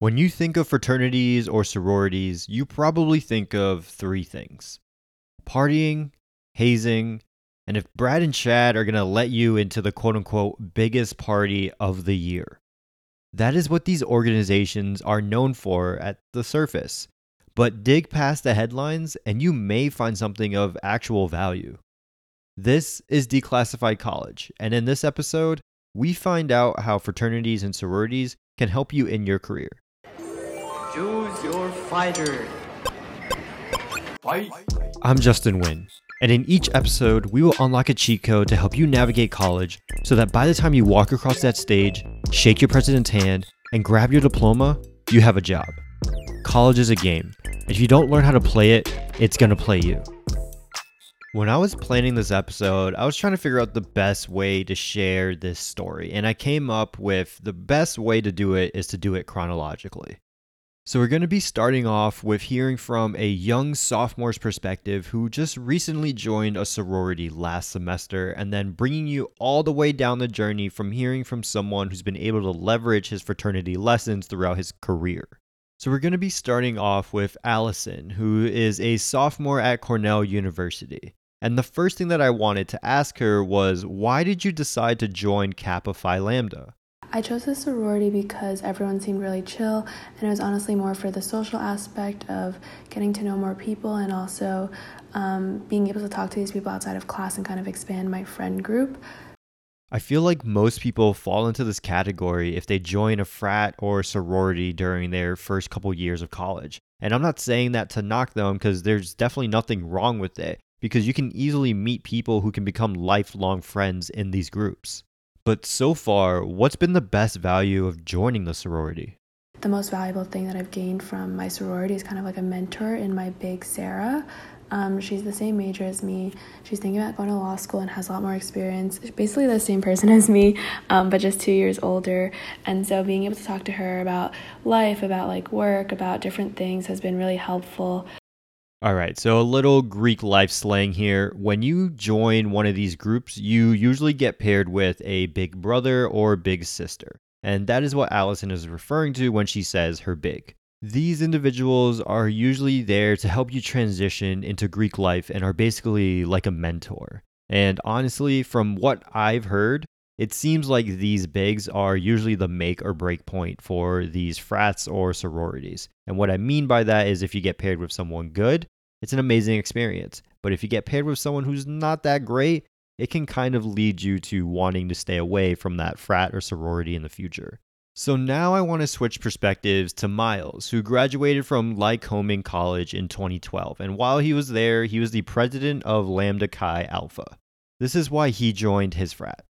When you think of fraternities or sororities, you probably think of three things partying, hazing, and if Brad and Chad are going to let you into the quote unquote biggest party of the year. That is what these organizations are known for at the surface. But dig past the headlines and you may find something of actual value. This is Declassified College, and in this episode, we find out how fraternities and sororities can help you in your career. Choose your fighter. Fight. I'm Justin Wynn, and in each episode, we will unlock a cheat code to help you navigate college so that by the time you walk across that stage, shake your president's hand, and grab your diploma, you have a job. College is a game. If you don't learn how to play it, it's gonna play you. When I was planning this episode, I was trying to figure out the best way to share this story, and I came up with the best way to do it is to do it chronologically. So, we're going to be starting off with hearing from a young sophomore's perspective who just recently joined a sorority last semester, and then bringing you all the way down the journey from hearing from someone who's been able to leverage his fraternity lessons throughout his career. So, we're going to be starting off with Allison, who is a sophomore at Cornell University. And the first thing that I wanted to ask her was why did you decide to join Kappa Phi Lambda? I chose this sorority because everyone seemed really chill, and it was honestly more for the social aspect of getting to know more people and also um, being able to talk to these people outside of class and kind of expand my friend group. I feel like most people fall into this category if they join a frat or sorority during their first couple years of college. And I'm not saying that to knock them because there's definitely nothing wrong with it because you can easily meet people who can become lifelong friends in these groups. But so far, what's been the best value of joining the sorority? The most valuable thing that I've gained from my sorority is kind of like a mentor in my big Sarah. Um, she's the same major as me. She's thinking about going to law school and has a lot more experience. Basically, the same person as me, um, but just two years older. And so, being able to talk to her about life, about like work, about different things has been really helpful. All right, so a little Greek life slang here. When you join one of these groups, you usually get paired with a big brother or big sister. And that is what Allison is referring to when she says her big. These individuals are usually there to help you transition into Greek life and are basically like a mentor. And honestly, from what I've heard, it seems like these bigs are usually the make or break point for these frats or sororities. And what I mean by that is if you get paired with someone good, it's an amazing experience. But if you get paired with someone who's not that great, it can kind of lead you to wanting to stay away from that frat or sorority in the future. So now I want to switch perspectives to Miles, who graduated from Lycoming College in 2012. And while he was there, he was the president of Lambda Chi Alpha. This is why he joined his frat.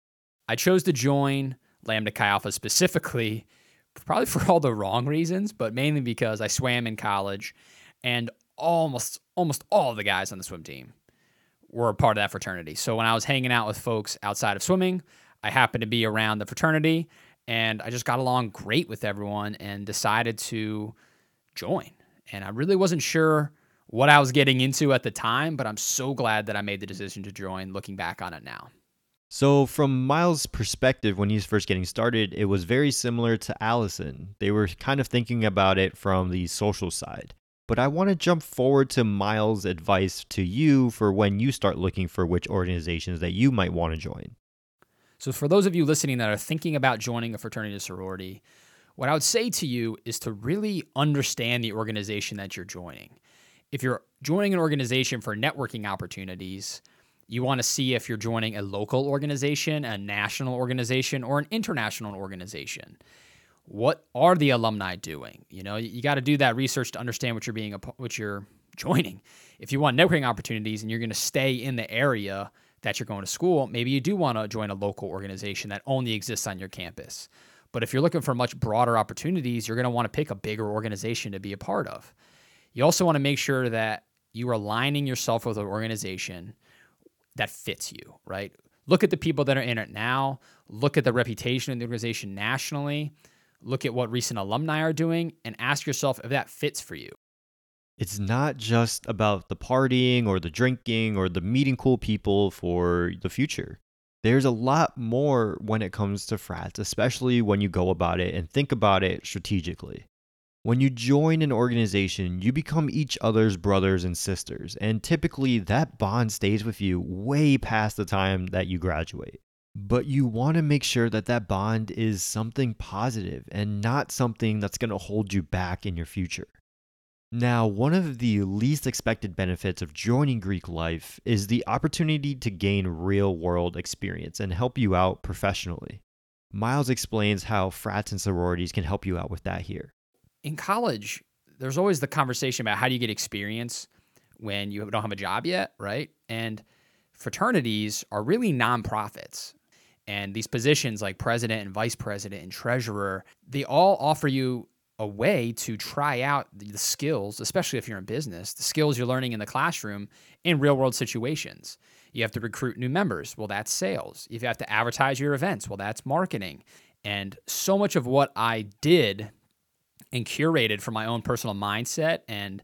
I chose to join Lambda Chi Alpha specifically, probably for all the wrong reasons, but mainly because I swam in college and almost almost all the guys on the swim team were a part of that fraternity. So when I was hanging out with folks outside of swimming, I happened to be around the fraternity and I just got along great with everyone and decided to join. And I really wasn't sure what I was getting into at the time, but I'm so glad that I made the decision to join looking back on it now. So, from Miles' perspective, when he was first getting started, it was very similar to Allison. They were kind of thinking about it from the social side. But I want to jump forward to Miles' advice to you for when you start looking for which organizations that you might want to join. So, for those of you listening that are thinking about joining a fraternity or sorority, what I would say to you is to really understand the organization that you're joining. If you're joining an organization for networking opportunities, you want to see if you're joining a local organization, a national organization, or an international organization. What are the alumni doing? You know, you got to do that research to understand what you're being what you're joining. If you want networking opportunities and you're going to stay in the area that you're going to school, maybe you do want to join a local organization that only exists on your campus. But if you're looking for much broader opportunities, you're going to want to pick a bigger organization to be a part of. You also want to make sure that you are aligning yourself with an organization that fits you, right? Look at the people that are in it now, look at the reputation of the organization nationally, look at what recent alumni are doing, and ask yourself if that fits for you. It's not just about the partying or the drinking or the meeting cool people for the future. There's a lot more when it comes to frats, especially when you go about it and think about it strategically. When you join an organization, you become each other's brothers and sisters, and typically that bond stays with you way past the time that you graduate. But you want to make sure that that bond is something positive and not something that's going to hold you back in your future. Now, one of the least expected benefits of joining Greek life is the opportunity to gain real world experience and help you out professionally. Miles explains how frats and sororities can help you out with that here. In college, there's always the conversation about how do you get experience when you don't have a job yet, right? And fraternities are really nonprofits. And these positions like president and vice president and treasurer, they all offer you a way to try out the skills, especially if you're in business, the skills you're learning in the classroom in real world situations. You have to recruit new members. Well, that's sales. You have to advertise your events. Well, that's marketing. And so much of what I did and curated for my own personal mindset and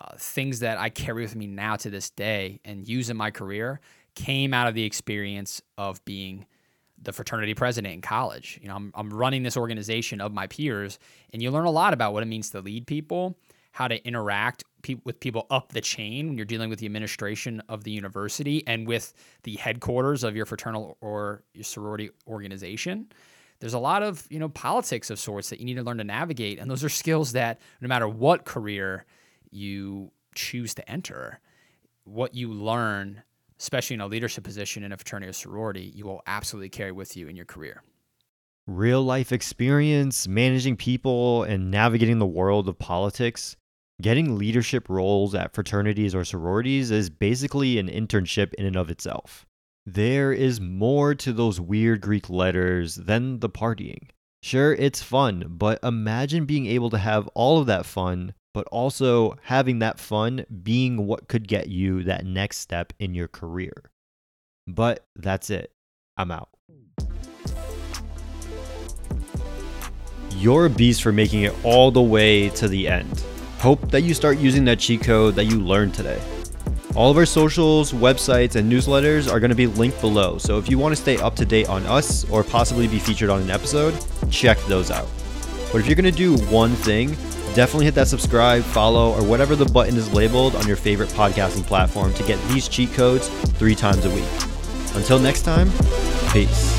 uh, things that I carry with me now to this day and use in my career came out of the experience of being the fraternity president in college. You know, I'm, I'm running this organization of my peers, and you learn a lot about what it means to lead people, how to interact pe- with people up the chain when you're dealing with the administration of the university and with the headquarters of your fraternal or your sorority organization. There's a lot of you know politics of sorts that you need to learn to navigate, and those are skills that no matter what career you choose to enter, what you learn especially in a leadership position in a fraternity or sorority, you will absolutely carry with you in your career. Real life experience, managing people, and navigating the world of politics. Getting leadership roles at fraternities or sororities is basically an internship in and of itself. There is more to those weird Greek letters than the partying. Sure, it's fun, but imagine being able to have all of that fun but also having that fun being what could get you that next step in your career. But that's it. I'm out. You're a beast for making it all the way to the end. Hope that you start using that cheat code that you learned today. All of our socials, websites, and newsletters are going to be linked below. So if you want to stay up to date on us or possibly be featured on an episode, check those out. But if you're going to do one thing, definitely hit that subscribe, follow, or whatever the button is labeled on your favorite podcasting platform to get these cheat codes three times a week. Until next time, peace.